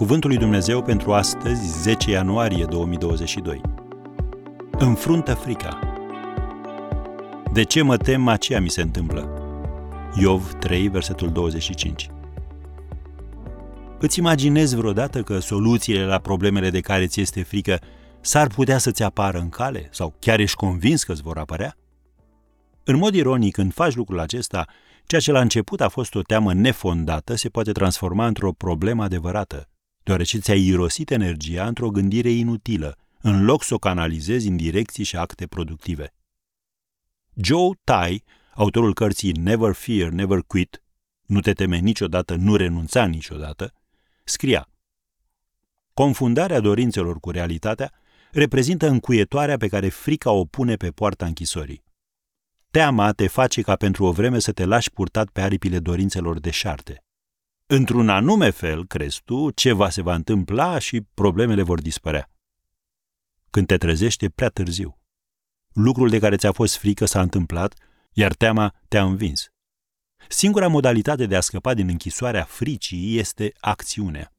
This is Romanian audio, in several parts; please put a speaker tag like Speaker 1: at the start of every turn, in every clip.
Speaker 1: Cuvântul lui Dumnezeu pentru astăzi, 10 ianuarie 2022. Înfruntă frica. De ce mă tem, aceea mi se întâmplă. Iov 3, versetul 25. Îți imaginezi vreodată că soluțiile la problemele de care ți este frică s-ar putea să-ți apară în cale? Sau chiar ești convins că îți vor apărea? În mod ironic, când faci lucrul acesta, ceea ce la început a fost o teamă nefondată se poate transforma într-o problemă adevărată, deoarece ți-ai irosit energia într-o gândire inutilă, în loc să o canalizezi în direcții și acte productive. Joe Tai, autorul cărții Never Fear, Never Quit, Nu te teme niciodată, nu renunța niciodată, scria Confundarea dorințelor cu realitatea reprezintă încuietoarea pe care frica o pune pe poarta închisorii. Teama te face ca pentru o vreme să te lași purtat pe aripile dorințelor deșarte. Într-un anume fel, crezi tu, ceva se va întâmpla și problemele vor dispărea. Când te trezești, e prea târziu. Lucrul de care ți-a fost frică s-a întâmplat, iar teama te-a învins. Singura modalitate de a scăpa din închisoarea fricii este acțiunea.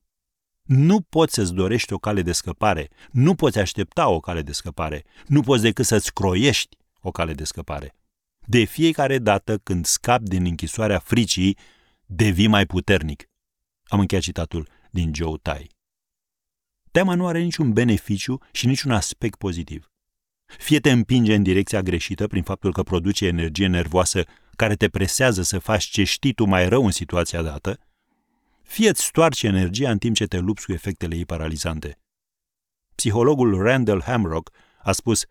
Speaker 1: Nu poți să-ți dorești o cale de scăpare, nu poți aștepta o cale de scăpare, nu poți decât să-ți croiești o cale de scăpare. De fiecare dată când scapi din închisoarea fricii, devii mai puternic. Am încheiat citatul din Joe Tai. Teama nu are niciun beneficiu și niciun aspect pozitiv. Fie te împinge în direcția greșită prin faptul că produce energie nervoasă care te presează să faci ce știi tu mai rău în situația dată, fie îți stoarce energia în timp ce te lupți cu efectele ei paralizante. Psihologul Randall Hamrock a spus,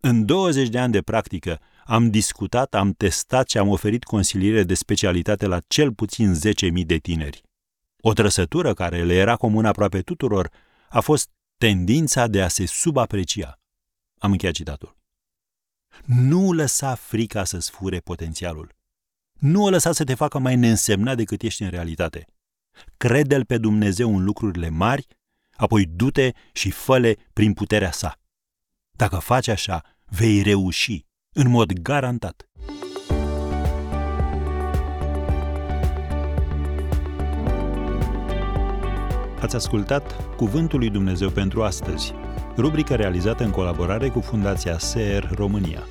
Speaker 1: în 20 de ani de practică am discutat, am testat și am oferit consiliere de specialitate la cel puțin 10.000 de tineri. O trăsătură care le era comună aproape tuturor a fost tendința de a se subaprecia. Am încheiat citatul. Nu lăsa frica să-ți fure potențialul. Nu o lăsa să te facă mai neînsemnat decât ești în realitate. Crede-L pe Dumnezeu în lucrurile mari, apoi du-te și fă prin puterea sa. Dacă faci așa, vei reuși, în mod garantat. Ați ascultat Cuvântul lui Dumnezeu pentru astăzi, rubrica realizată în colaborare cu Fundația SER România.